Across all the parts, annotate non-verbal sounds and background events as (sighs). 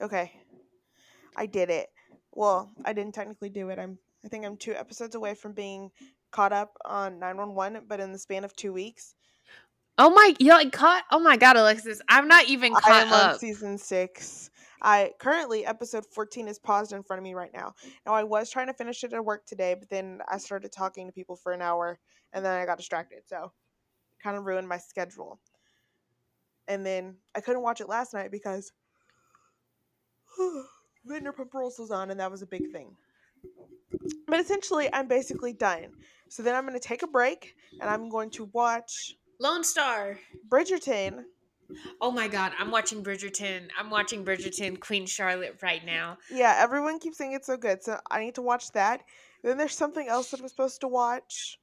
Okay. I did it. Well, I didn't technically do it. I'm I think I'm two episodes away from being caught up on 911, but in the span of 2 weeks. Oh my, you're like caught. Oh my god, Alexis, I'm not even I caught on up. season 6. I currently episode 14 is paused in front of me right now. Now I was trying to finish it at work today, but then I started talking to people for an hour and then I got distracted. So kind of ruined my schedule. And then I couldn't watch it last night because (gasps) Vanderpump Rules was on and that was a big thing. But essentially, I'm basically done. So then I'm going to take a break and I'm going to watch Lone Star. Bridgerton. Oh my god, I'm watching Bridgerton. I'm watching Bridgerton Queen Charlotte right now. Yeah, everyone keeps saying it's so good, so I need to watch that. Then there's something else that I'm supposed to watch.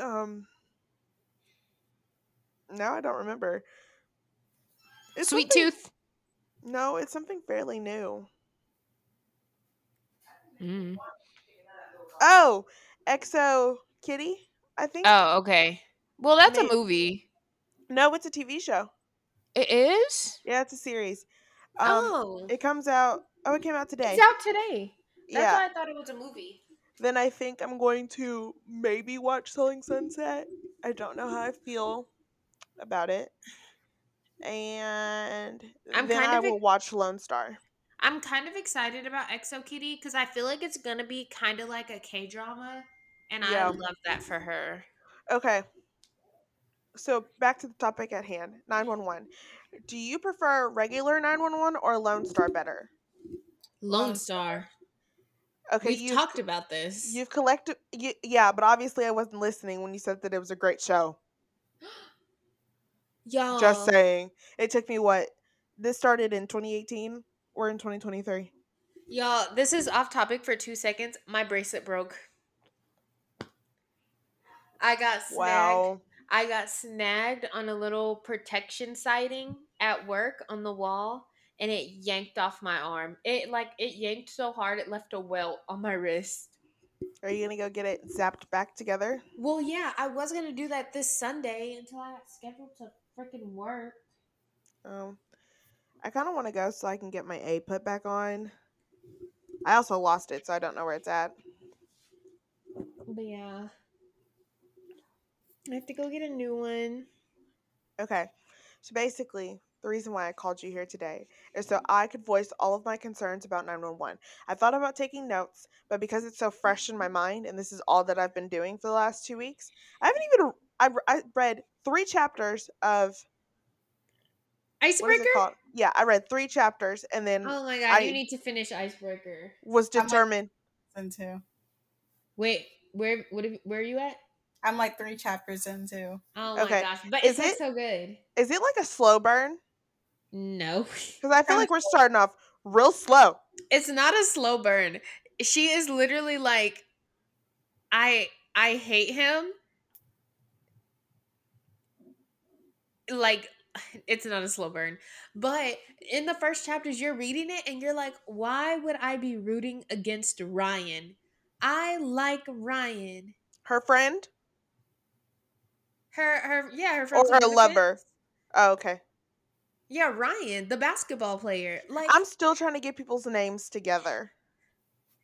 Um, now I don't remember. It's Sweet something- Tooth. No, it's something fairly new. Mm. Oh, XO Kitty. I think. Oh, okay. Well, that's a movie. No, it's a TV show. It is. Yeah, it's a series. Um, oh, it comes out. Oh, it came out today. it's out today. That's yeah. why I thought it was a movie. Then I think I'm going to maybe watch Selling Sunset. I don't know how I feel about it. And I'm then kind I of will ex- watch Lone Star. I'm kind of excited about XO Kitty because I feel like it's gonna be kind of like a K drama, and Yeah. I love that for her. Okay. So back to the topic at hand 911. Do you prefer regular 911 or Lone Star better? Lone Star. Okay, We've you've, talked about this. you've collected. You, yeah, but obviously I wasn't listening when you said that it was a great show. Y'all. Just saying. It took me what? This started in 2018. We're in 2023. Y'all, this is off topic for two seconds. My bracelet broke. I got snagged. Wow. I got snagged on a little protection siding at work on the wall and it yanked off my arm. It like it yanked so hard it left a welt on my wrist. Are you gonna go get it zapped back together? Well, yeah, I was going to do that this Sunday until I got scheduled to freaking work. Um, I kind of want to go so I can get my A put back on. I also lost it, so I don't know where it's at. But yeah. I have to go get a new one. Okay, so basically, the reason why I called you here today is so I could voice all of my concerns about 911. I thought about taking notes, but because it's so fresh in my mind, and this is all that I've been doing for the last two weeks, I haven't even. I, I read three chapters of what is Icebreaker? it called? Yeah, I read three chapters and then Oh my god, I- you need to finish Icebreaker. was I'm like- determined. into. Wait, where what have, where are you at? I'm like three chapters into. Oh my Okay. gosh, but Is it- so good. Is it like a slow burn? No. (laughs) Because I feel like we're (laughs) starting off real slow. It's not a slow burn. She is literally like I I hate him. Like (sighs) it's not a slow burn. But in the first chapters you're reading it and you're like, "Why would I be rooting against Ryan? I like Ryan." Her friend Her her yeah, her friend. or her lover? Oh, okay. Yeah, Ryan, the basketball player. Like I'm still trying to get people's names together.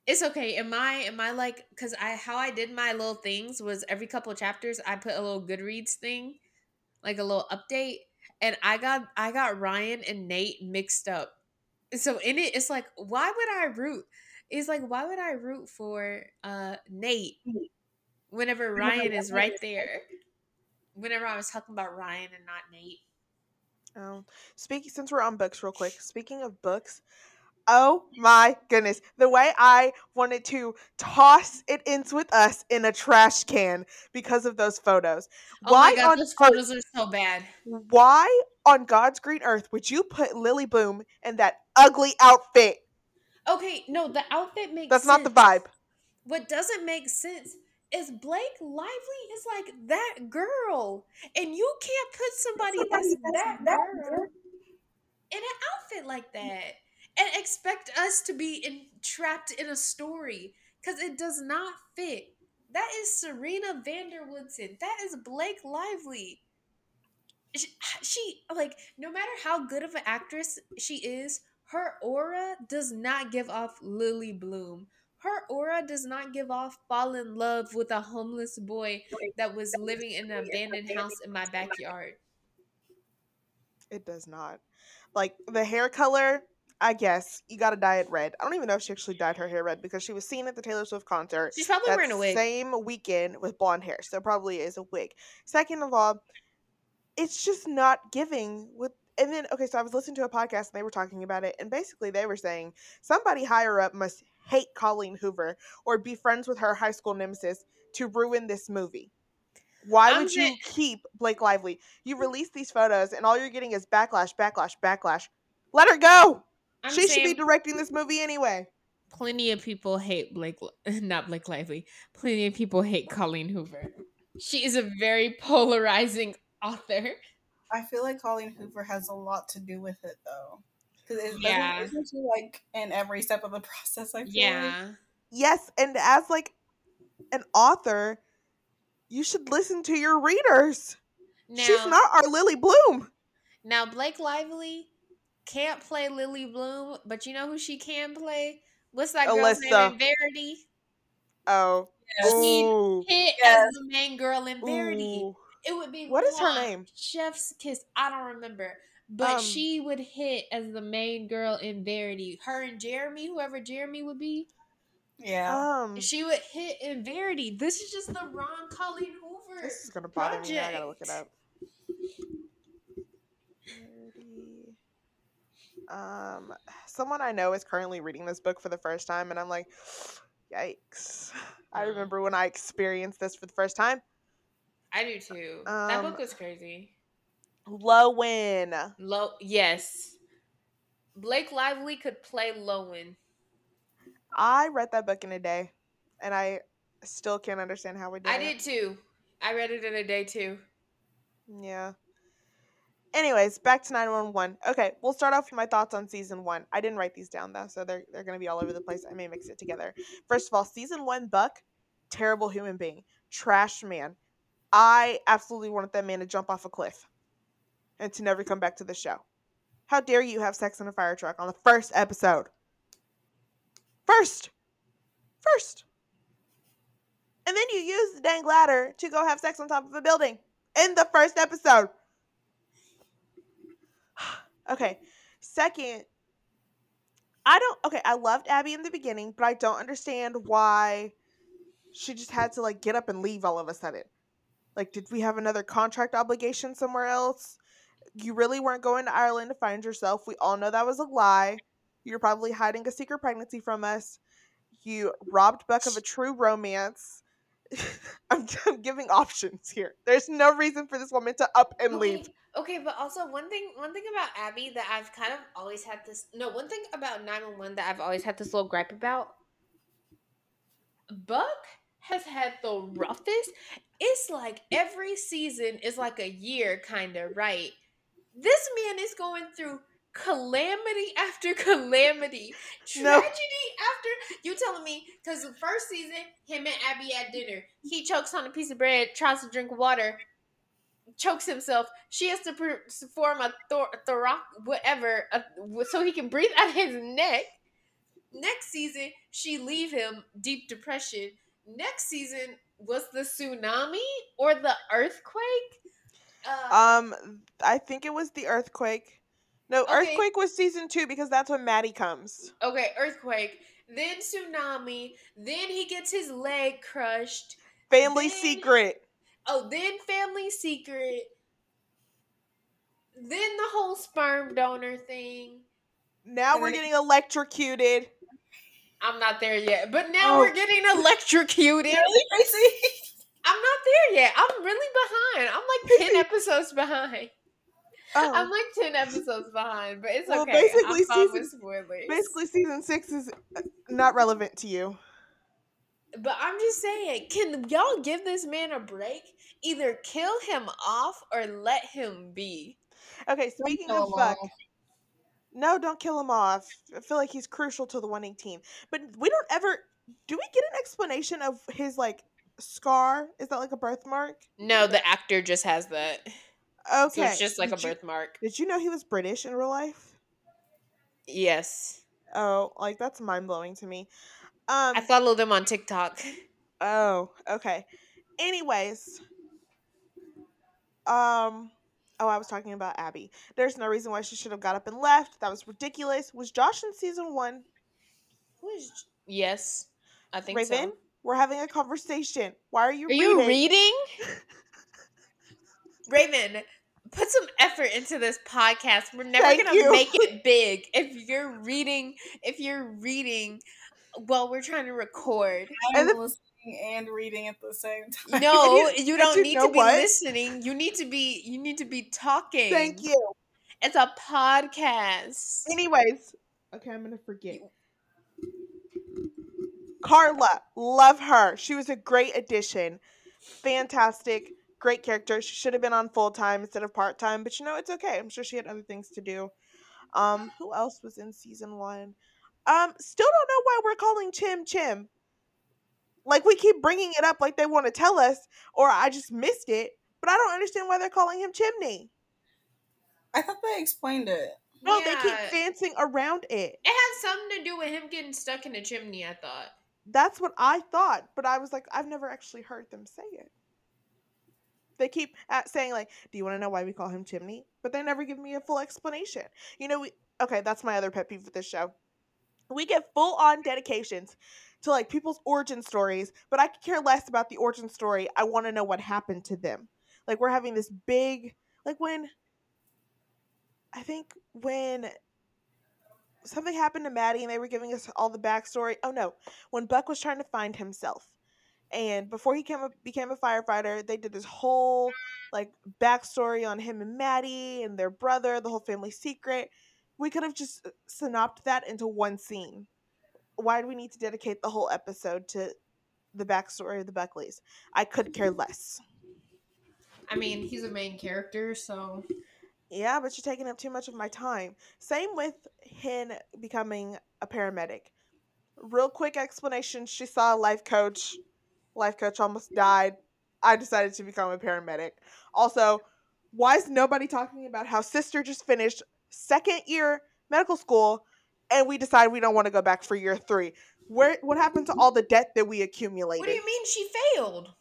It's okay. Am I am I like because I how I did my little things was every couple of chapters I put a little Goodreads thing, like a little update, and I got I got Ryan and Nate mixed up. So in it, it's like why would I root? It's like why would I root for uh Nate whenever Ryan is right there? Whenever I was talking about Ryan and not Nate. Um, speaking since we're on books, real quick. Speaking of books, oh my goodness, the way I wanted to toss it ins with us in a trash can because of those photos. Oh why my god, on those earth- photos are so bad. why on God's green earth would you put Lily Bloom in that ugly outfit? Okay, no, the outfit makes That's not the vibe. What doesn't make sense is Blake Lively is like that girl, and you can't put somebody that's that girl in an outfit like that and expect us to be in, trapped in a story because it does not fit. That is Serena van der Woodsen. That is Blake Lively. she, she like no matter how good of an actress she is, her aura does not give off Lily Bloom. Her aura does not give off fall in love with a homeless boy that was living in an abandoned house in my backyard. It does not. Like the hair color, I guess you got to dye it red. I don't even know if she actually dyed her hair red because she was seen at the Taylor Swift concert. She's probably wearing a wig. Same weekend with blonde hair, so probably is a wig. Second of all, it's just not giving with. And then okay, so I was listening to a podcast and they were talking about it, and basically they were saying somebody higher up must hate Colleen Hoover or be friends with her high school nemesis to ruin this movie. Why would you keep Blake Lively? You release these photos and all you're getting is backlash, backlash, backlash. Let her go. I'm she should be directing this movie anyway. plenty of people hate Blake, (laughs) not Blake Lively. Plenty of people hate Colleen Hoover. She is a very polarizing author. I feel like Colleen Hoover has a lot to do with it though. Because it's Yeah. isn't she like in every step of the (laughs) process, I feel like. Yeah. Yes, and as like an author, you should listen to your readers. Now, She's not our Lily Bloom. now Blake Lively can't play Lily Bloom, but you know who she can play? What's that girl's name Alyssa. in Verity? Oh. Yes. Ooh. Hit Yes. as the main girl in Verity. Ooh. It would be What is her name? Chef's kiss. I don't remember. But Um, she would hit as the main girl in Verity. Her and Jeremy, whoever Jeremy would be, Yeah. Um, she would hit in Verity. This is just the wrong Colleen Hoover. this is gonna bother me. I gotta look it up. Um, someone I know is currently reading this book for the first time, and I'm like, (sighs) yikes! I Mm. remember when I experienced this for the first time. I do too. that Um, book was crazy. Lowen. Low, yes. Blake Lively could play Lowen. I read that book in a day, and I still can't understand how we did I it. did too. I read it in a day too. Yeah. Anyways, back to 911. Okay, we'll start off with my thoughts on season one. I didn't write these down though, so they're they're gonna be all over the place. I may mix it together. First of all, season one Buck, terrible human being. Trash man. I absolutely wanted that man to jump off a cliff and to never come back to the show. How dare you have sex in a fire truck on the first episode? First. First. And then you use the dang ladder to go have sex on top of a building in the first episode. Okay. Second, I don't okay, I loved Abby in the beginning, but I don't understand why she just had to like get up and leave all of a sudden. Like did we have another contract obligation somewhere else? You really weren't going to Ireland to find yourself. We all know that was a lie. You're probably hiding a secret pregnancy from us. You robbed Buck of a true romance. (laughs) I'm, I'm giving options here. There's no reason for this woman to up and okay, leave. Okay, but also one thing one thing about Abby that I've kind of always had this no, one thing about 911 that I've always had this little gripe about. Buck has had the roughest. It's like every season is like a year kind of, right? This man is going through calamity after (laughs) calamity, No. tragedy after. You telling me? Because the first season, him and Abby at dinner, he chokes on a piece of bread, tries to drink water, chokes himself. She has to perform a thor- thorac, whatever, uh, so he can breathe out of his neck. Next season, she leave him deep depression. Next season was the tsunami or the earthquake. Uh, Um, I think it was the earthquake. No, Okay. earthquake was season two because that's when Maddie comes. okay, earthquake. Then tsunami. Then he gets his leg crushed. Family Then- secret. Oh, then family secret. Then the whole sperm donor thing. Now And we're getting electrocuted. I'm not there yet, but now Oh. we're getting electrocuted. Really, Tracy? (laughs) I'm not there yet. I'm really behind. I'm like 10 (laughs) episodes behind. Oh, I'm like 10 episodes behind, but it's Well, okay. basically I'm season- basically, season six is uh, not relevant to you. But I'm just saying, can y'all give this man a break? Either kill him off or let him be. Okay, speaking of fuck. Off. no, don't kill him off. I feel like he's crucial to the winning team. But we don't ever. Do we get an explanation of his like scar? Is that like a birthmark? No, the actor just has that. Okay. So it's just like did a you- birthmark. Did you know he was British in real life? Yes. Oh, like that's mind blowing to me. Um. I followed them on TikTok. (laughs) oh, okay. Anyways, um. Oh, I was talking about Abby. There's no reason why she should have got up and left. That was ridiculous. Was Josh in season one? Is? Yes, I think Raven, so. we're having a conversation. Why are you Are reading? you reading? (laughs) Raven, put some effort into this podcast. We're never Thank gonna you. make it (laughs) big if you're reading. If you're reading, while we're trying to record. I'm And the- listening and reading at the same (laughs) time. No, (laughs) you don't you need to be what? listening. You need to be. You need to be talking. Thank you. It's a podcast. Anyways, okay, I'm gonna forget. Carla, love her. She was a great addition. Fantastic, great character. She should have been on full time instead of part time, but you know it's okay. I'm sure she had other things to do. Um, who else was in season one? Um, still don't know why we're calling Chim Chim. Like we keep bringing it up, like they want to tell us, or I just missed it. But I don't understand why they're calling him Chimney. I thought they explained it. No, they keep dancing around it. It has something to do with him getting stuck in a chimney. I thought. That's what I thought, but I was like, I've never actually heard them say it. They keep saying like, "Do you want to know why we call him Chimney?" But they never give me a full explanation. You know, we okay. That's my other pet peeve with this show. We get full on dedications to like people's origin stories, but I could care less about the origin story. I want to know what happened to them. Like we're having this big, like when I think when something happened to Maddie and they were giving us all the backstory. Oh no, when Buck was trying to find himself. And before he came became a firefighter, they did this whole like backstory on him and Maddie and their brother, the whole family secret. We could have just uh, synopted that into one scene. Why do we need to dedicate the whole episode to the backstory of the Buckleys? I could care less. I mean, he's a main character, so Yeah, but you're taking up too much of my time. Same with Hen becoming a paramedic. Real quick explanation she saw a life coach. Life coach almost died. I decided to become a paramedic. Also, why is nobody talking about how sister just finished second year medical school and we decide we don't want to go back for year three? Where what happened to all the debt that we accumulated? what do you mean she failed?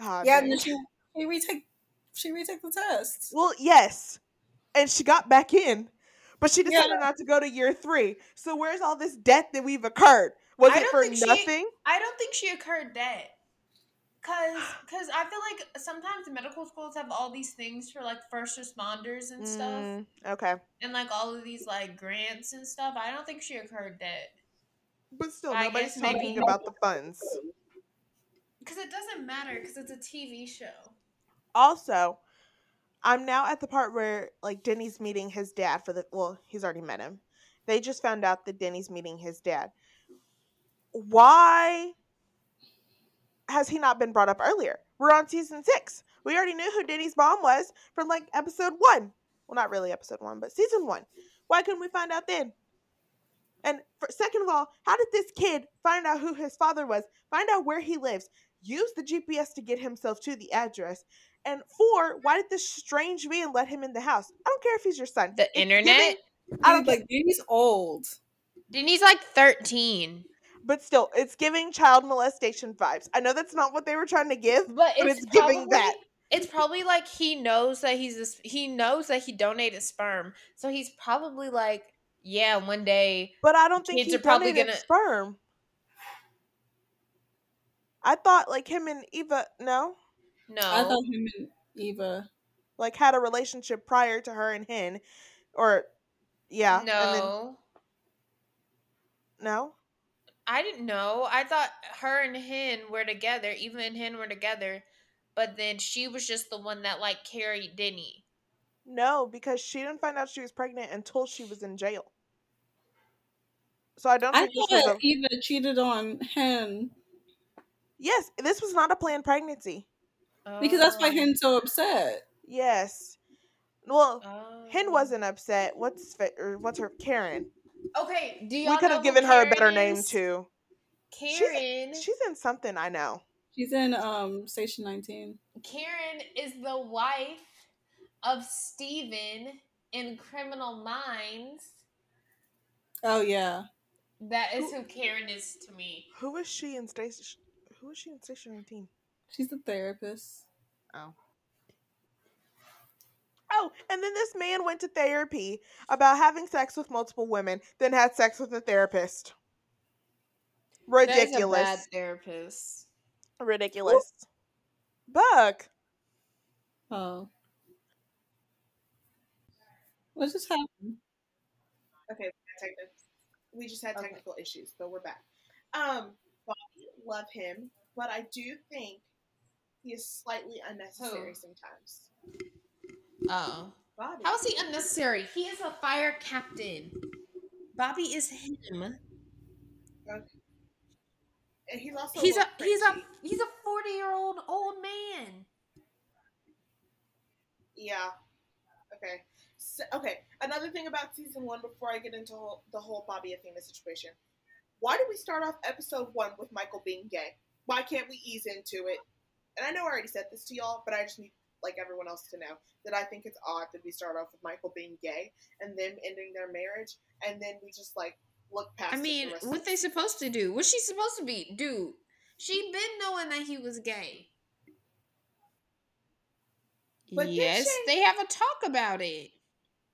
Ah, yeah, and she she retake she retake the test. Well, yes. And she got back in, but she decided Yeah. not to go to year three. So where's all this debt that we've occurred? Was I it for think she- nothing? I don't think she incurred debt. Cause, cause I feel like sometimes medical schools have all these things for like first responders and stuff, Mm, okay. and like all of these like grants and stuff. I don't think she incurred debt. But still, I nobody's guess maybe- talking about the funds. Cause it doesn't matter, cause it's a TV show. Also, I'm now at the part where like Denny's meeting his dad for the well, he's already met him. They just found out that Denny's meeting his dad. Why has he not been brought up earlier? We're on season six. We already knew who Denny's mom was from like episode one. Well, not really episode one, but season one. Why couldn't we find out then? And for, second of all, how did this kid find out who his father was? Find out where he lives. Use the GPS to get himself to the address. And four, why did this strange man let him in the house? I don't care if he's your son. The It's internet. giving- I don't Dude, like he's old. Denny's like thirteen, but still, it's giving child molestation vibes. I know that's not what they were trying to give, but but it's, it's giving probably- that. It's probably like he knows that he's this. He knows that he donated sperm, so he's probably like, yeah, one day. But I don't think Kids he are probably gonna- sperm. I thought like him and Eva, no, No, I thought him and Eva. like had a relationship prior to her and Hen, or yeah, and then no. No. I didn't know. I thought her and Hen were together. Eva and Hen were together, but then she was just the one that like carried Denny. No, because she didn't find out she was pregnant until she was in jail. So I don't I think this was thought a Eva cheated on him yes. This was not a planned pregnancy. because that's why Oh. Hen's so upset. Yes. Well, Hen Oh. wasn't upset. What's fa- or what's her Karen? Okay, do y'all We could have given her a Karen better name too. Karen. She's in something I know. She's in um Station 19. Karen is the wife of Steven in Criminal Minds. Oh yeah. That is who Karen is to me. Who is she in Station? Who is she in Station 19? She's a therapist. Oh. Oh, and then this man went to therapy about having sex with multiple women, then had sex with a therapist. That is a bad Ridiculous. therapist. Ridiculous. Buck. Oh. What just happened? Okay, we had techni- we just had Okay. technical issues, but we're back. Um, Bobby, love him, but I do think he is slightly unnecessary Who? sometimes. Oh. Bobby. How is he unnecessary? He is a fire captain. Bobby is him. And he's also He's a he's a he's a forty year old old man. Yeah. Okay. So, okay. Another thing about season one, before I get into whole, the whole Bobby Athena situation, why did we start off episode one with Michael being gay? Why can't we ease into it? And I know I already said this to y'all, but I just need like everyone else to know that I think it's odd that we start off with Michael being gay and them ending their marriage, and then we just like look past. I mean, the what they supposed to do? What's she supposed to be? Dude, she been knowing that he was gay. But yes, she? they have a talk about it.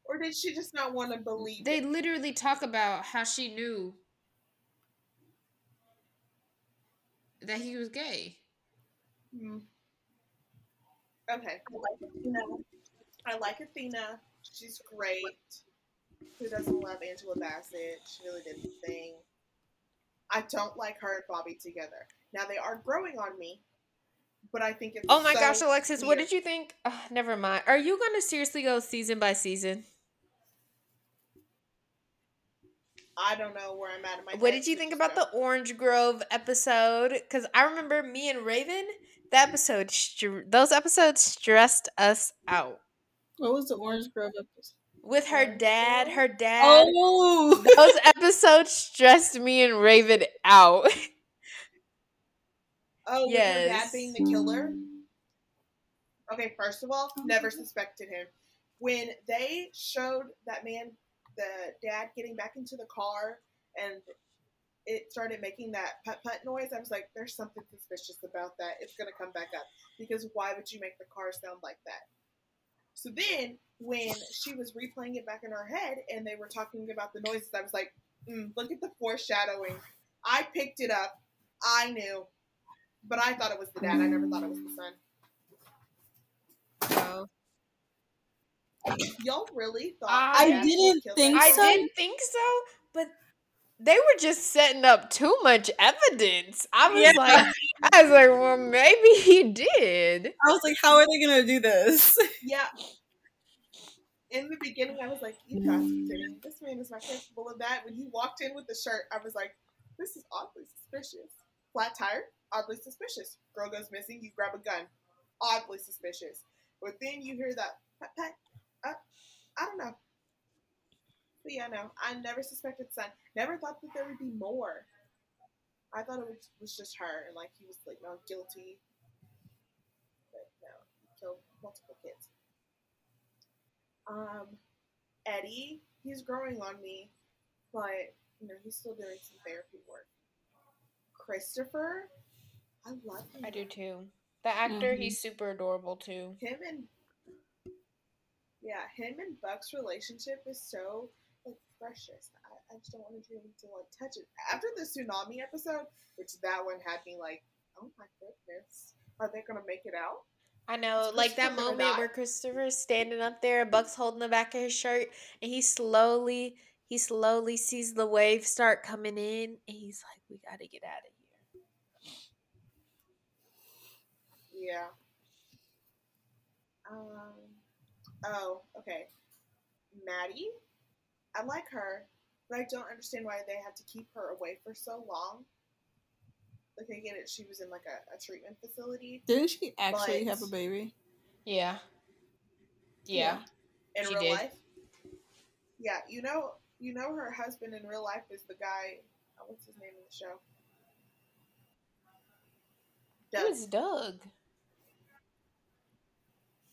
Or did she just not want to believe They it? literally talk about how she knew that he was gay. Hmm. Okay. I like Athena. I like Athena. She's great. Who doesn't love Angela Bassett? She really did the thing. I don't like her and Bobby together. Now they are growing on me, but I think it's Oh my so gosh, Alexis, what did you think? Ugh, never mind. Are you going to seriously go season by season? I don't know where I'm at in my. What did you think about the Orange Grove episode? Because I remember me and Raven, the episode, str- those episodes stressed us out. What was the Orange Grove episode? With her dad, her dad. Oh, (laughs) Those episodes stressed me and Raven out. (laughs) Oh, with her dad being the killer. Okay, first of all, never mm-hmm. suspected him. When they showed that man, the dad getting back into the car, and it started making that putt putt noise, I was like, "There's something suspicious about that. It's gonna come back up because why would you make the car sound like that?" So then, when she was replaying it back in her head, and they were talking about the noises, I was like, mm, "Look at the foreshadowing." I picked it up. I knew. But I thought it was the dad. I never thought it was the son. Y'all really thought I the didn't think that I didn't think so, but they were just setting up too much evidence. I was Yeah. like, I was like, well, maybe he did. I was like, how are they gonna do this? (laughs) Yeah. In the beginning, I was like, "You guys are kidding. This man is not capable of that." When he walked in with the shirt, I was like, "This is oddly suspicious." Flat tire, oddly suspicious. Girl goes missing. You grab a gun, oddly suspicious. But then you hear that pat pat. Uh, I don't know. But yeah, no, I never suspected son. Never thought that there would be more. I thought it was, was just her, and like he was like not guilty. But no, he killed multiple kids. Um, Eddie, he's growing on me, but you know he's still doing some therapy work. Christopher, I love him. I do too. The actor, Mhm. he's super adorable too. Him and yeah, him and Buck's relationship is so like precious. I, I just don't want to dream to like touch it. After the tsunami episode, which that one had me like, oh my goodness, are they gonna make it out? I know, Is like that moment die? where Christopher's standing up there, Buck's holding the back of his shirt, and he slowly, he slowly sees the wave start coming in, and he's like, "We gotta get out of here." Yeah. Um. Oh, okay. Maddie, I like her, but I don't understand why they had to keep her away for so long. Like I get it, she was in like a, a treatment facility Didn't she actually But- have a baby? Yeah. Yeah. in She real did. life. Yeah, you know, you know, her husband in real life is the guy. oh, what's his name in the show? It Doug. was Doug.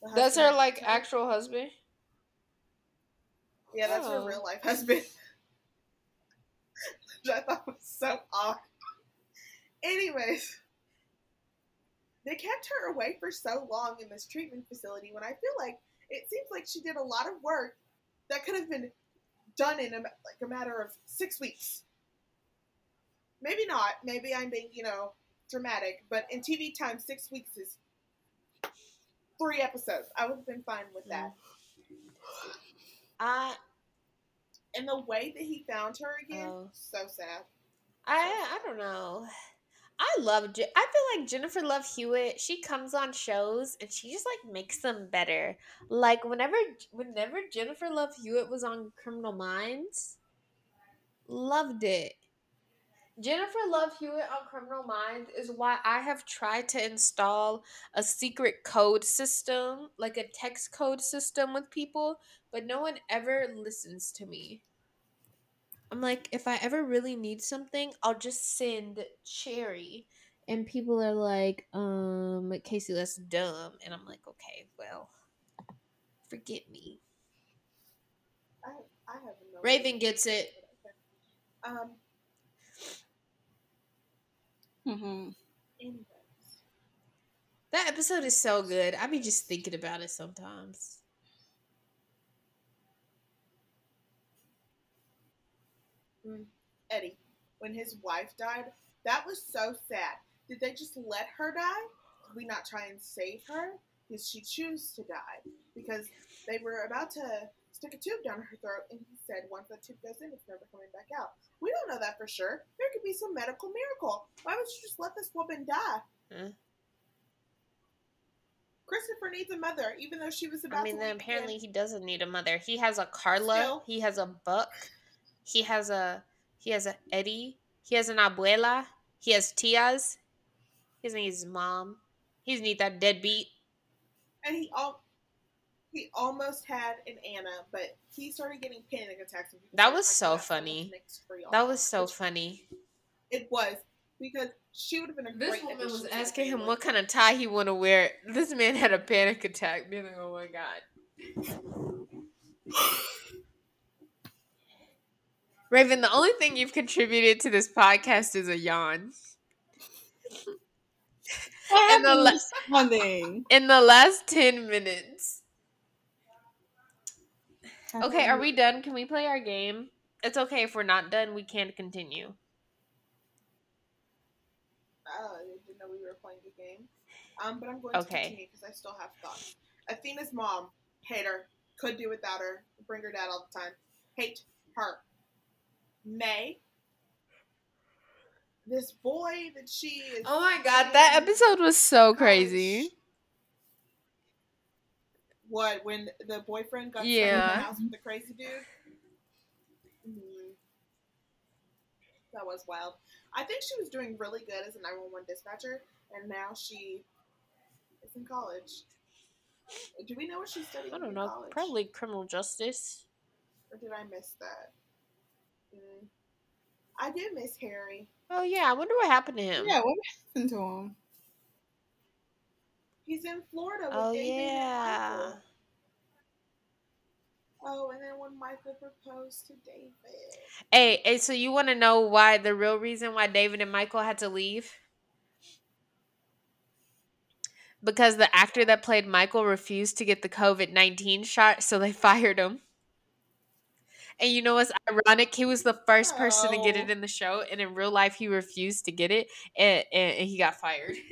The That's her like actual husband. Yeah, that's Oh. her real life husband. (laughs) Which I thought was so odd. Anyways, they kept her away for so long in this treatment facility when I feel like it seems like she did a lot of work that could have been done in a, like a matter of six weeks. Maybe not. Maybe I'm being, you know, dramatic. But in TV time, six weeks is three episodes. I would have been fine with that. Mm. I And the way that he found her again, Oh. so sad. I I don't know. I love. Je- I feel like Jennifer Love Hewitt. She comes on shows and she just like makes them better. Like whenever whenever Jennifer Love Hewitt was on Criminal Minds, loved it. Jennifer Love Hewitt on Criminal Minds is why I have tried to install a secret code system, like a text code system with people, but no one ever listens to me. I'm like, if I ever really need something, I'll just send Cherry. And people are like, um, Kaci, that's dumb. And I'm like, okay, well, forget me. I, I have no Raven idea. gets it. Um. Mm-hmm. Anyways, That episode is so good. I be just thinking about it sometimes. Eddie, when his wife died, that was so sad. Did they just let her die? Did we not try and save her? Did she choose to die? Because they were about to stick a tube down her throat, and he said, once that tube goes in, it's never coming back out. We don't know that for sure. There could be some medical miracle. Why would you just let this woman die? Huh? Christopher needs a mother, even though she was about I mean, to then apparently again. he doesn't need a mother. He has a Carla. Still. He has a Buck. He has a he has a Eddie. He has an abuela. He has tias. He doesn't need his mom. He doesn't need that deadbeat. and he al- he almost had an Anna, but he started getting panic attacks. when That was so about someone's funny. next for y'all. That was so Which funny. It was because she would have been a This great. woman was asking him what kind of tie he want to wear. This man had a panic attack, being like, "Oh my god." Raven, the only thing you've contributed to this podcast is a yawn. And the la- responding. In the last 10 minutes. Okay, are we done? Can we play our game? It's okay if we're not done. We can continue. Oh, I didn't know we were playing the game. Um, but I'm going Okay. to continue because I still have thoughts. Athena's mom, hate her. Could do without her. Bring her dad all the time. Hate her. May. This boy that she is. Oh my god, that episode was so crazy. What when the boyfriend got stuck in Yeah. the house with the crazy dude? Mhm. That was wild. I think she was doing really good as a 911 dispatcher, and now she is in college. Do we know what she's studying? I don't in know. college? Probably criminal justice. Or did I miss that? Mm. I did miss Harry. Oh yeah, I wonder what happened to him. Yeah, what happened to him? He's in Florida with Oh David and yeah. Michael. Oh, and then when Michael proposed to David. Hey, hey, so you want to know why the real reason why David and Michael had to leave? Because the actor that played Michael refused to get the COVID 19 shot, so they (laughs) fired him. And you know what's ironic? He was the first person to get oh. it Oh. in the show, and in real life, he refused to get it, and, and, and he got fired. (laughs)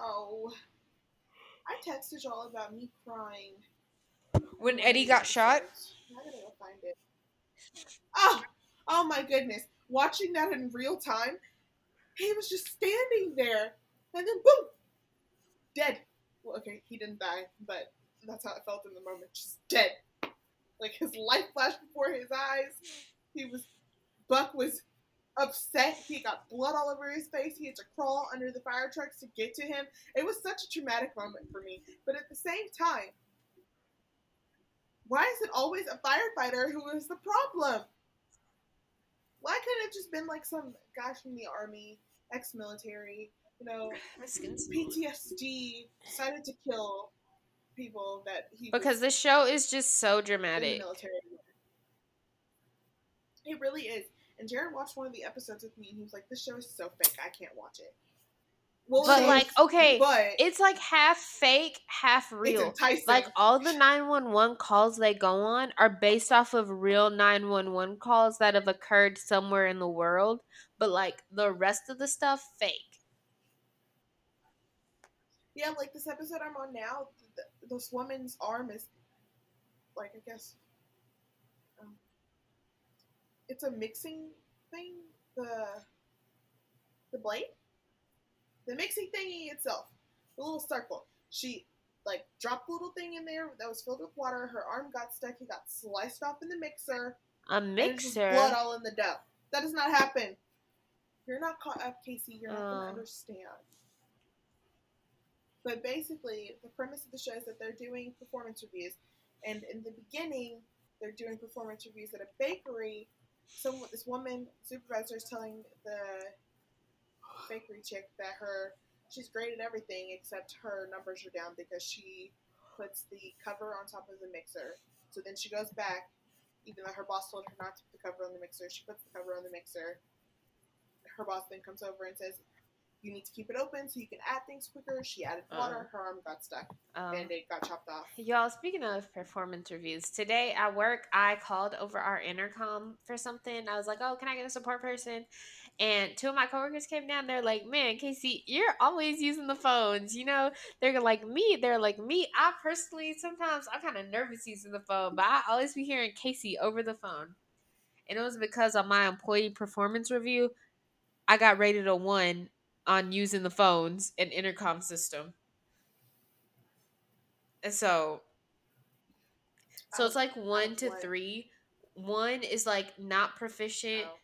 Oh. I texted y'all about me crying. when Eddie got shot? I gotta go find it. Oh, oh my goodness. Watching that in real time, he was just standing there, and then boom, dead. Well, okay, he didn't die, but that's how it felt in the moment. Just dead. Like his life flashed before his eyes. He was, Buck was upset. He got blood all over his face. He had to crawl under the fire trucks to get to him. It was such a traumatic moment for me. But at the same time, why is it always a firefighter who is the problem? Why couldn't it just been like some guy from the army, ex-military, you know, PTSD, decided to kill people that he Because the show is just so dramatic. It really is. And Jared watched one of the episodes with me, and he was like, "This show is so fake. I can't watch it." Well, But like, okay, but It's like half fake, half real. Like all the 911 calls they go on are based off of real 911 calls that have occurred somewhere in the world, but like the rest of the stuff fake. yeah, like this episode I'm on now, this woman's arm is like I guess um, it's a mixing thing. The the blade, the mixing thingy itself, the little circle. She like dropped the little thing in there that was filled with water. Her arm got stuck. It got sliced off in the mixer. A and it's just mixer. blood all in the dough. That does not happen. You're not caught up, Kaci. You're not Oh. gonna understand. But basically, the premise of the show is that they're doing performance reviews, and in the beginning, they're doing performance reviews at a bakery. So this woman supervisor is telling the bakery chick that her she's great at everything except her numbers are down because she puts the cover on top of the mixer. So then she goes back, even though her boss told her not to put the cover on the mixer. She puts the cover on the mixer. Her boss then comes over and says, "You need to keep it open so you can add things quicker." She added water. Her arm got stuck Um, and it got chopped off. Y'all, speaking of performance reviews, today at work, I called over our intercom for something. I was like, oh, can I get a support person? And two of my coworkers came down. They're like, man, Kaci, you're always using the phones. You know, they're like me. They're like me. I personally, sometimes I'm kind of nervous using the phone, but I always be hearing Kaci over the phone. And it was because on my employee performance review, I got rated a one on using the phones and intercom system. And so so it's like one to three. One is like not proficient. Oh.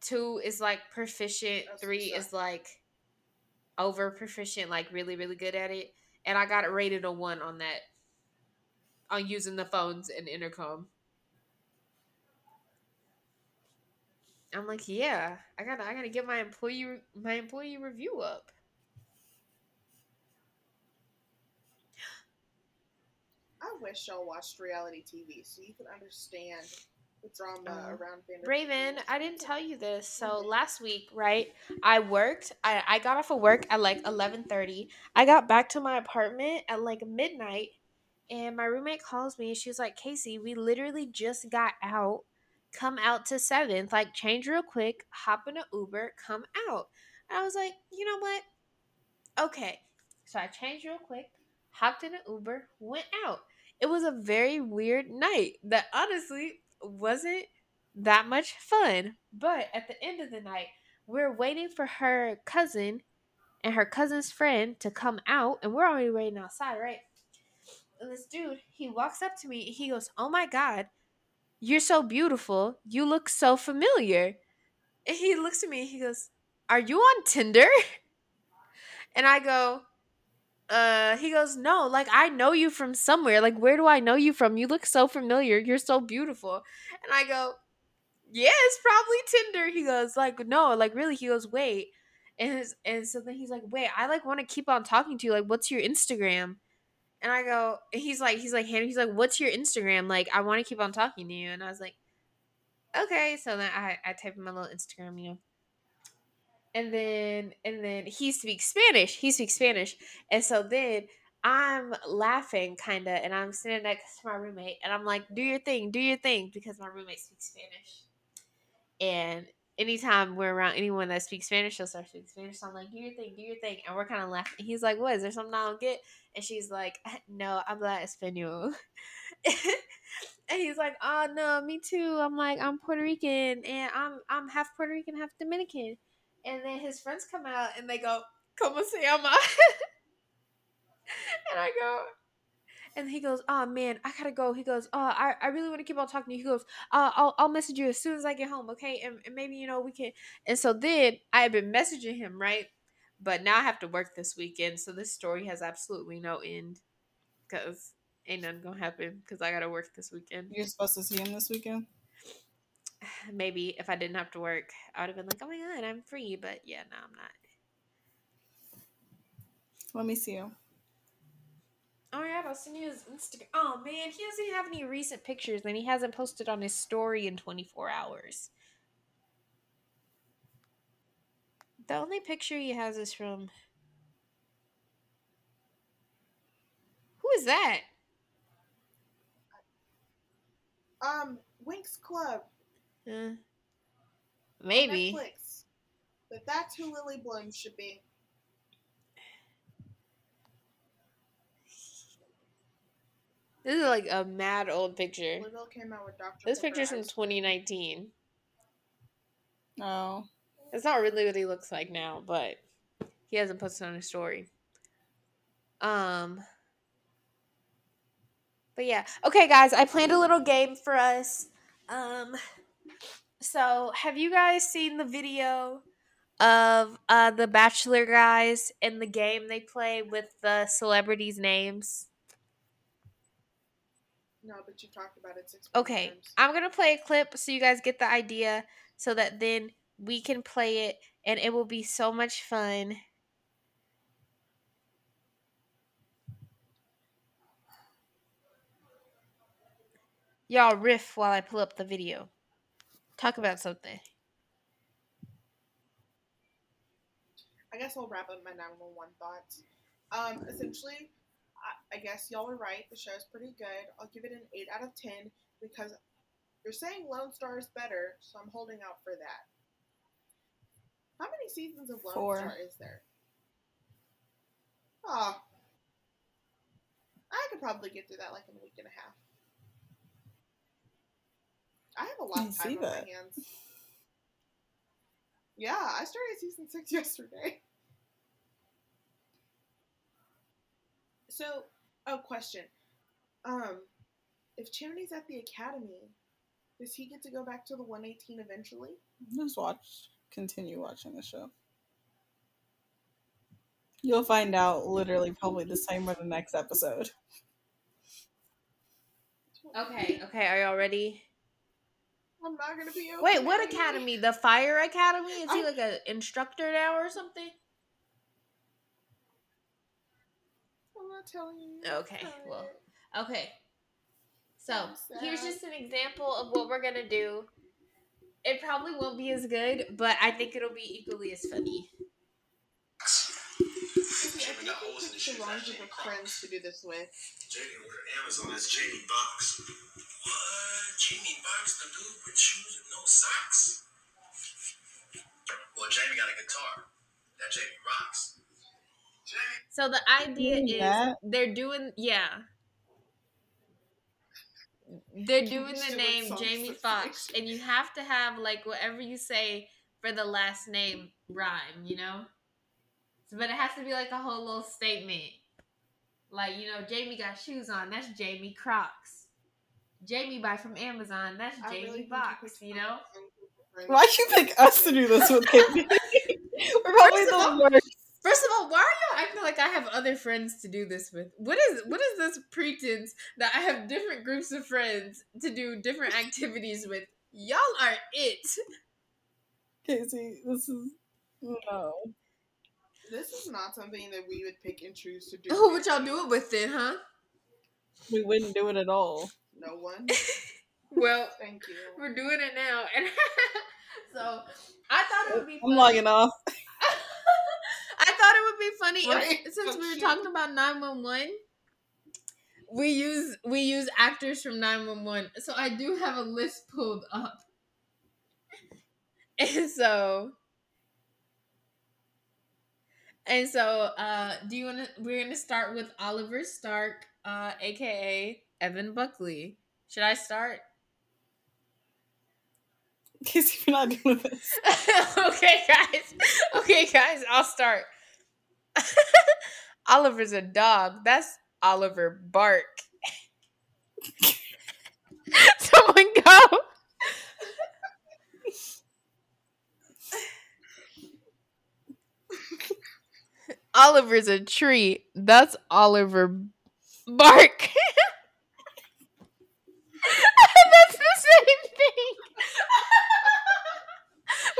Two is like proficient. Three is like over proficient, like really, really good at it. And I got it rated a one on that. On using the phones and intercom. I'm like, yeah, I gotta, I gotta get my employee, my employee review up. I wish y'all watched reality TV so you could understand the drama Uh, around Vanderpump. Raven, I didn't tell you this. So Mhm. last week, right? I worked. I, I got off of work at like eleven thirty. I got back to my apartment at like midnight, and my roommate calls me. She was like, "Kaci, we literally just got out. Come out to Seventh. Like, change real quick. Hop in an Uber. Come out." And I was like, "You know what? Okay." So I changed real quick. Hopped in an Uber. Went out. It was a very weird night that honestly wasn't that much fun. But at the end of the night, we're waiting for her cousin and her cousin's friend to come out, and we're already waiting outside, right? And this dude, he walks up to me he goes, Oh my God, you're so beautiful. You look so familiar. And he looks at me he goes, Are you on Tinder? (laughs) And I go, uh, he goes, No, like I know you from somewhere. Like, where do I know you from? You look so familiar. You're so beautiful. And I go, yeah, it's probably Tinder. He goes, like, no, like really. He goes, wait. And and so then he's like, wait, I like want to keep on talking to you. Like, what's your Instagram? And I go, he's like, he's like, Hannah, he's like, what's your Instagram? Like, I want to keep on talking to you. And I was like, okay. So then I, I type in my little Instagram, you know. And then, and then he speaks Spanish. He speaks Spanish. And so then I'm laughing kind of, and I'm sitting next to my roommate, and I'm like, do your thing, do your thing, because my roommate speaks Spanish. And anytime we're around anyone that speaks Spanish, she'll start speaking Spanish. So I'm like, do your thing, do your thing. And we're kind of laughing. He's like, what? Is there something I don't get? And she's like, (laughs) no, habla español. (laughs) and he's like, oh, no, me too. I'm like, I'm Puerto Rican, and I'm I'm half Puerto Rican, half Dominican. And then his friends come out, and they go, ¿Cómo se llama? (laughs) and I go, and he goes, "Oh man, I gotta go." He goes, "Oh, I, I really want to keep on talking to you." He goes, uh, "I'll I'll message you as soon as I get home, okay? And, and maybe you know we can." And so then I had been messaging him, right? But now I have to work this weekend, so this story has absolutely no end because ain't nothing gonna happen because I gotta work this weekend. You're supposed to see him this weekend. (sighs) Maybe if I didn't have to work, I would have been like, "Oh my god, I'm free." But yeah, no, I'm not. Let me see you. Oh yeah, I'll send you his Instagram. Oh man, he doesn't have any recent pictures, and he hasn't posted on his story in 24 hours. The only picture he has is from. Who is that? Um, Winx Club. Uh, maybe. Netflix. But that's who Lily Bloom should be. This is like a mad old picture. Louisville came out with Dr. This Pepper picture's from ice cream. 2019. Oh. It's not really what he looks like now, but he hasn't posted on his story. Um But yeah. Okay guys, I planned a little game for us. Um so have you guys seen the video of uh the bachelor guys and the game they play with the celebrities names? No, but you talked about it six Okay, times. I'm gonna play a clip so you guys get the idea, so that then we can play it, and it will be so much fun. Y'all riff while I pull up the video. Talk about something. I guess I'll wrap up my 911 thoughts. Um, essentially, I, guess y'all are right. The show's pretty good. I'll give it an 8 out of 10 because you're saying Lone Star is better, so I'm holding out for that. How many seasons of Lone Four. Star is there? Oh. I could probably get through that like in a week and a half. I have a lot of time on that. my hands. Yeah, I started season six (laughs) yesterday. So, oh, question. Um, if Chimney's at the academy, does he get to go back to the 118 eventually? Just watch. Continue watching the show. You'll find out literally probably the same with the next episode. Okay, okay, are y'all ready? I'm not gonna be okay. Wait, what academy? The fire academy? Is he like an instructor now or something? I'm not telling you. Okay, well, Sorry. Okay. So I'm here's just an example of what we're gonna do. It probably won't be as good, but I think it'll be equally as funny. See, I think you picked the wrong group of friends to do this with. Jamie ordered Amazon. That's Jamie Box. What? Jamie Box, the dude with shoes and no So the idea is that? they're doing yeah. They're doing the name Jamie Foxx. and you have to have like whatever you say for the last name rhyme, you know. So, but it has to be like a whole little statement, like you know, Jamie got shoes on. That's Jamie Crocs. Jamie buy from Amazon. That's Jamie really think Box. You know. wrong group of friends. Why'd you pick us to do this with Katie? (laughs) We're probably First of all- the worst. First of all, why are y'all acting like I have other friends to do this with? What is what is this pretense that I have different groups of friends to do different activities with? Y'all are it. Kaci, this is no. This is not something that we would pick and choose to do. Oh, Who would y'all do it with then, huh? We wouldn't do it at all. No one. (laughs) Well, Thank you. we're doing it now, and (laughs) so I thought it would be. Fun. I'm logging off. I thought it would be funny if- since we were talking about nine one one. We use we use actors from nine one one, so I do have a list pulled up, (laughs) and so and so uh, do you want to? We're gonna start with Oliver Stark, uh, aka Evan Buckley. Should I start? Kaci, you're not doing this. (laughs) okay, guys. Okay, guys, I'll start. (laughs) Oliver's a dog. That's Oliver Bark. (laughs) Someone go. Oliver's a tree. That's Oliver Bark. (laughs) That's the same thing.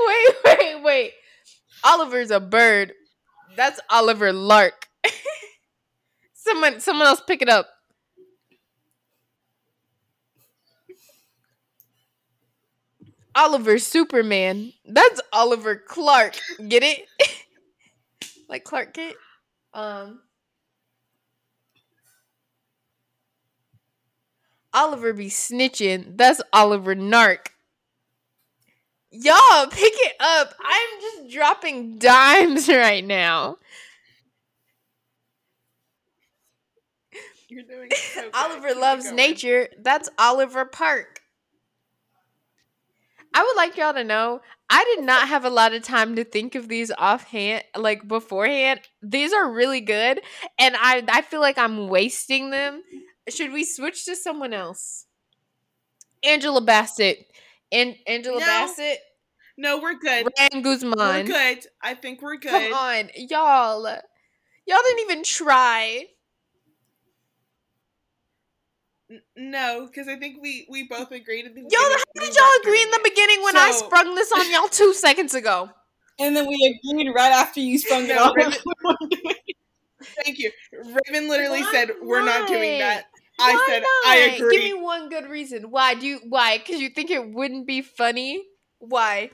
wait, wait, wait. Oliver's a bird. That's Oliver Lark. (laughs) Someone, someone else, pick it up. Oliver Superman. That's Oliver Clark. Get it? (laughs) like Clark Kent. Um. Oliver be snitching. That's Oliver Nark. Y'all, pick it up. I'm just dropping dimes (laughs) right now. You're doing so. Oliver loves nature. That's Oliver Park. I would like y'all to know I did not have a lot of time to think of these offhand, like beforehand. These are really good, and I I feel like I'm wasting them. Should we switch to someone else? Angela Bassett. And Angela No. Bassett. No, we're good. Ryan Guzman. We're good. I think we're good. Come on, y'all. Y'all didn't even try. N- no, because I think we we both agreed at the Y'all, beginning how did y'all agree in the beginning when I sprung this on y'all two (laughs) seconds ago? And then we agreed right after you sprung it on. Raven- (laughs) Thank you. Raven literally Why said we're not doing that. I Why said not? I agree. Give me one good reason. Why do you? Why? Because you think it wouldn't be funny? Why?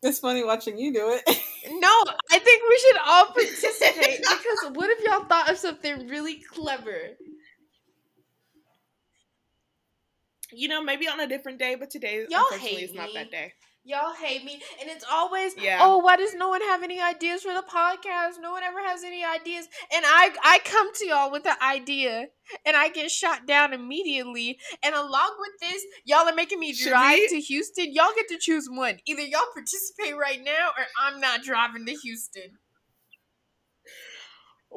it's funny watching you do it. (laughs) No, I think we should all participate because what if y'all thought of something really clever? you know, maybe on a different day, but today Y'all unfortunately hate is not me. that day. Y'all hate me, and it's always, Yeah. oh, why does no one have any ideas for the podcast? No one ever has any ideas, and I, I come to y'all with an idea, and I get shot down immediately. And along with this, y'all are making me Should drive we- to Houston. Y'all get to choose one. Either y'all participate right now, or I'm not driving to Houston.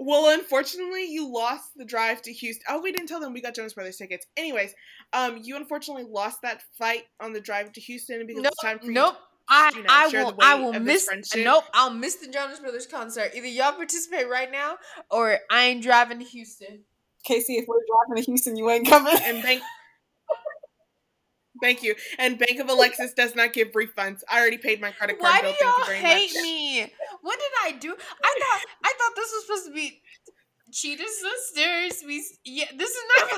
Well, unfortunately, you lost the drive to Houston. Oh, we didn't tell them we got Jonas Brothers tickets. Anyways, um, you unfortunately lost that fight on the drive to Houston because Nope, it's time for you nope. to I, you know, I share the will I will miss nope I'll miss the Jonas Brothers concert. Either y'all participate right now or I ain't driving to Houston. Kaci, if we're driving to Houston, you ain't coming. and bank. Thank you. And Bank of Alexis does not give refunds. I already paid my credit card Why bill. do Thank you y'all very hate much. me? What did I do? I thought I thought this was supposed to be Cheetah Sisters. We yeah, this is not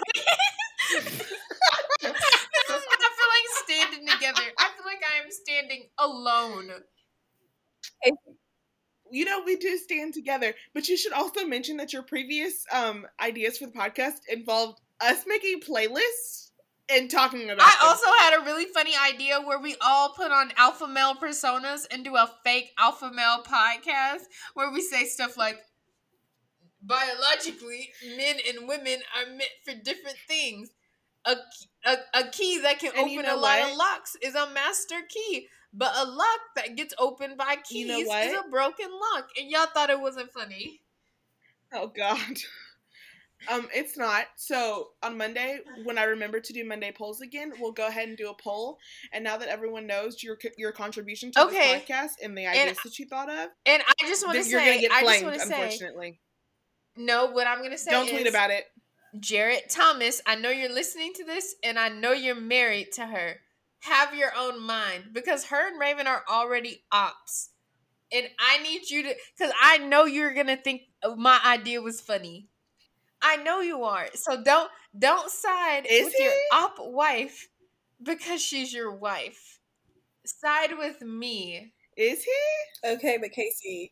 this is not for like standing together. I feel like I am standing alone. You know, we do stand together, but you should also mention that your previous um ideas for the podcast involved us making playlists and talking about I them. also had a really funny idea where we all put on alpha male personas and do a fake alpha male podcast where we say stuff like biologically men and women are meant for different things. A, key- a, a key that can And you open know a lot of locks is a master key, but a lock that gets opened by keys You know is a broken lock. And y'all thought it wasn't funny. Oh God. (laughs) Um, it's not. So on Monday, when I remember to do Monday polls again, we'll go ahead and do a poll. And now that everyone knows your your contribution to Okay. this podcast and the ideas that you thought of, And I just want to then you're gonna say, get I just to say, Unfortunately, no. What I'm gonna say don't tweet about it. Jarrett Thomas, I know you're listening to this and I know you're married to her. Have your own mind because her and Raven are already ops. And I need you to, because I know you're going to think my idea was funny. I know you are. So don't don't side Is with your he? op wife because she's your wife. Side with me. Is he? Okay, but Kaci,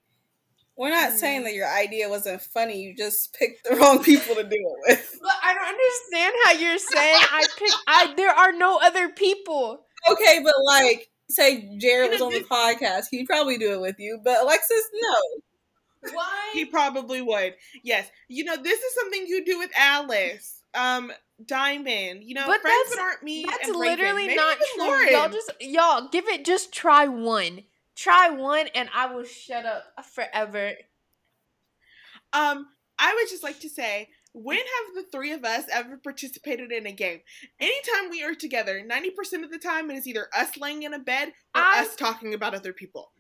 we're not Mm. saying that your idea wasn't funny. You just picked the wrong people to do it with. But I don't understand how you're saying I pick I there are no other people. Okay, but like, say Jared was on the podcast, he'd probably do it with you. But Alexis, no. Why? He probably would. Yes. You know, this is something you do with Alice. Um, Diamond. You know, But friends that's- that aren't me. That's and literally not true. Lauren. Y'all just y'all give it just try one. Try one and I will shut up forever. Um, I would just like to say, when have the three of us ever participated in a game? Anytime we are together, 90% of the time it is either us laying in a bed or I- us talking about other people.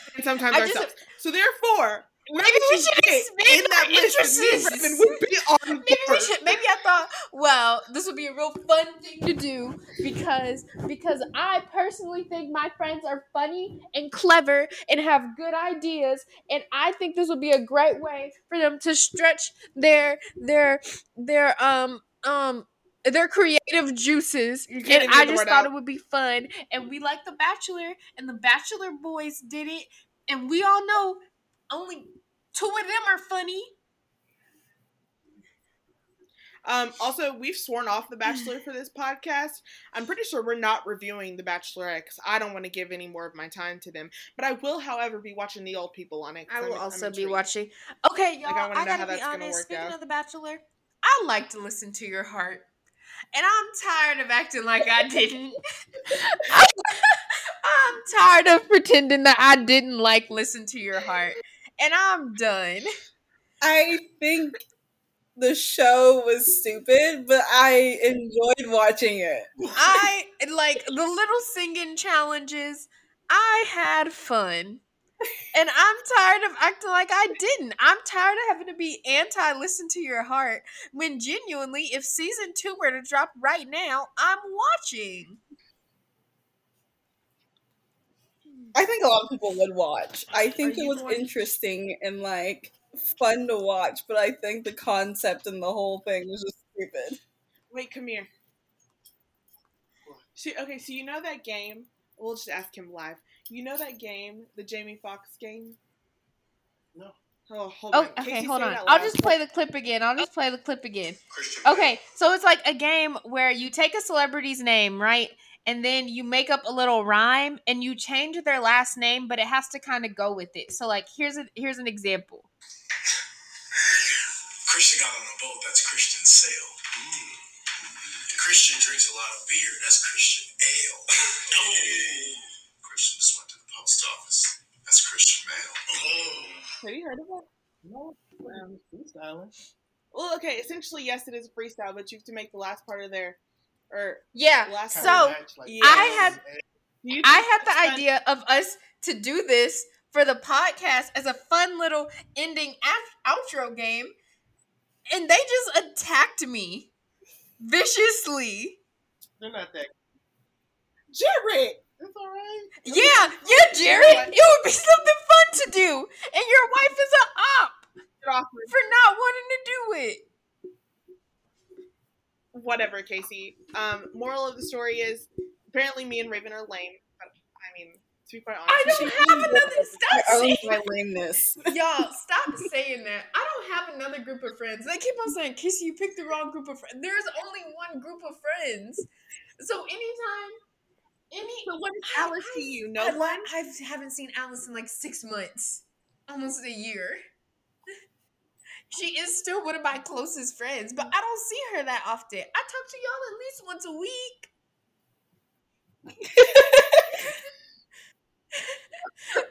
(laughs) And sometimes I just- ourselves. so therefore, Maybe we should in that list, me and interests. Raven would be on maybe we should maybe i thought well this would be a real fun thing to do because because i personally think my friends are funny and clever and have good ideas and i think this would be a great way for them to stretch their their their um um their creative juices and i just thought out. it would be fun and we like the bachelor and the bachelor boys did it and we all know only two of them are funny Um, also, we've sworn off The Bachelor for this podcast. I'm pretty sure we're not reviewing The Bachelorette because I don't want to give any more of my time to them. But I will, however, be watching the old people on it. I will I'm- I'm also be intrigued. watching. Okay, y'all. Like, I I, gotta be honest. Speaking out. of The Bachelor, I like to listen to your heart, and I'm tired of acting like I didn't. (laughs) I'm tired of pretending that I didn't like listen to your heart, and I'm done. I think the show was stupid, but I enjoyed watching it. I like the little singing challenges. I had fun. And I'm tired of acting like I didn't. I'm tired of having to be anti listen to your heart when genuinely, if season two were to drop right now, I'm watching. I think a lot of people would watch. I think it was going- interesting and like fun to watch, but I think the concept and the whole thing was just stupid. Wait, come here. See, okay, so you know that game? We'll just ask him live. You know that game, the Jamie Foxx game? No. Oh, hold Oh, on. okay, Kaci, hold on. I'll just play the clip again. I'll just play the clip again. Okay, so it's like a game where you take a celebrity's name, right? And then you make up a little rhyme and you change their last name, but it has to kind of go with it. So like here's a here's an example. Christian got on a boat. That's Christian sail. Mm. Christian drinks a lot of beer. That's Christian ale. (laughs) oh. Christian post office. That's Christian mail. Oh. Have you heard of it? No, um, freestyling. Well, okay, essentially, yes, it is freestyle, but you have to make the last part of their. Or. Yeah. Last So time. yeah. I had I had the idea of us to do this for the podcast as a fun little ending af- outro game, and they just attacked me viciously. They're not that. Jared! It's all right. Yeah, yeah, Jared, it would be something fun to do, and your wife is a op for not wanting to do it. whatever, Kaci. Um, moral of the story is apparently me and Raven are lame. But I mean, to be quite honest, I don't have another. (laughs) Stop saying my lameness. (laughs) Y'all, stop saying that. I don't have another group of friends. They keep on saying, Kissy, you picked the wrong group of friends. There's only one group of friends. So anytime, any. So what is I- Alice to you? No I, one? I haven't seen Alice in like six months, almost a year. (laughs) She is still one of my closest friends, but I don't see her that often. I talk to y'all at least once a week. (laughs)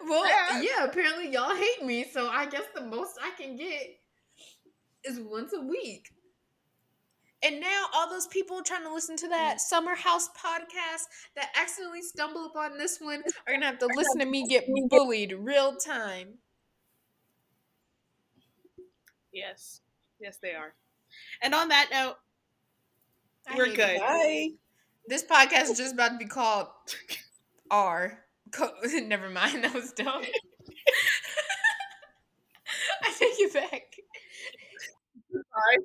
well, Yeah. yeah, apparently y'all hate me, so I guess the most I can get is once a week. And now all those people trying to listen to that mm. Summer House podcast that accidentally stumble upon this one are gonna have to listen to (laughs) me get bullied real time. Yes. Yes, they are. And on that note, I We're good. Bye. This podcast is just about to be called R. Co- (laughs) Never mind, that was dumb. (laughs) I take you back. Bye.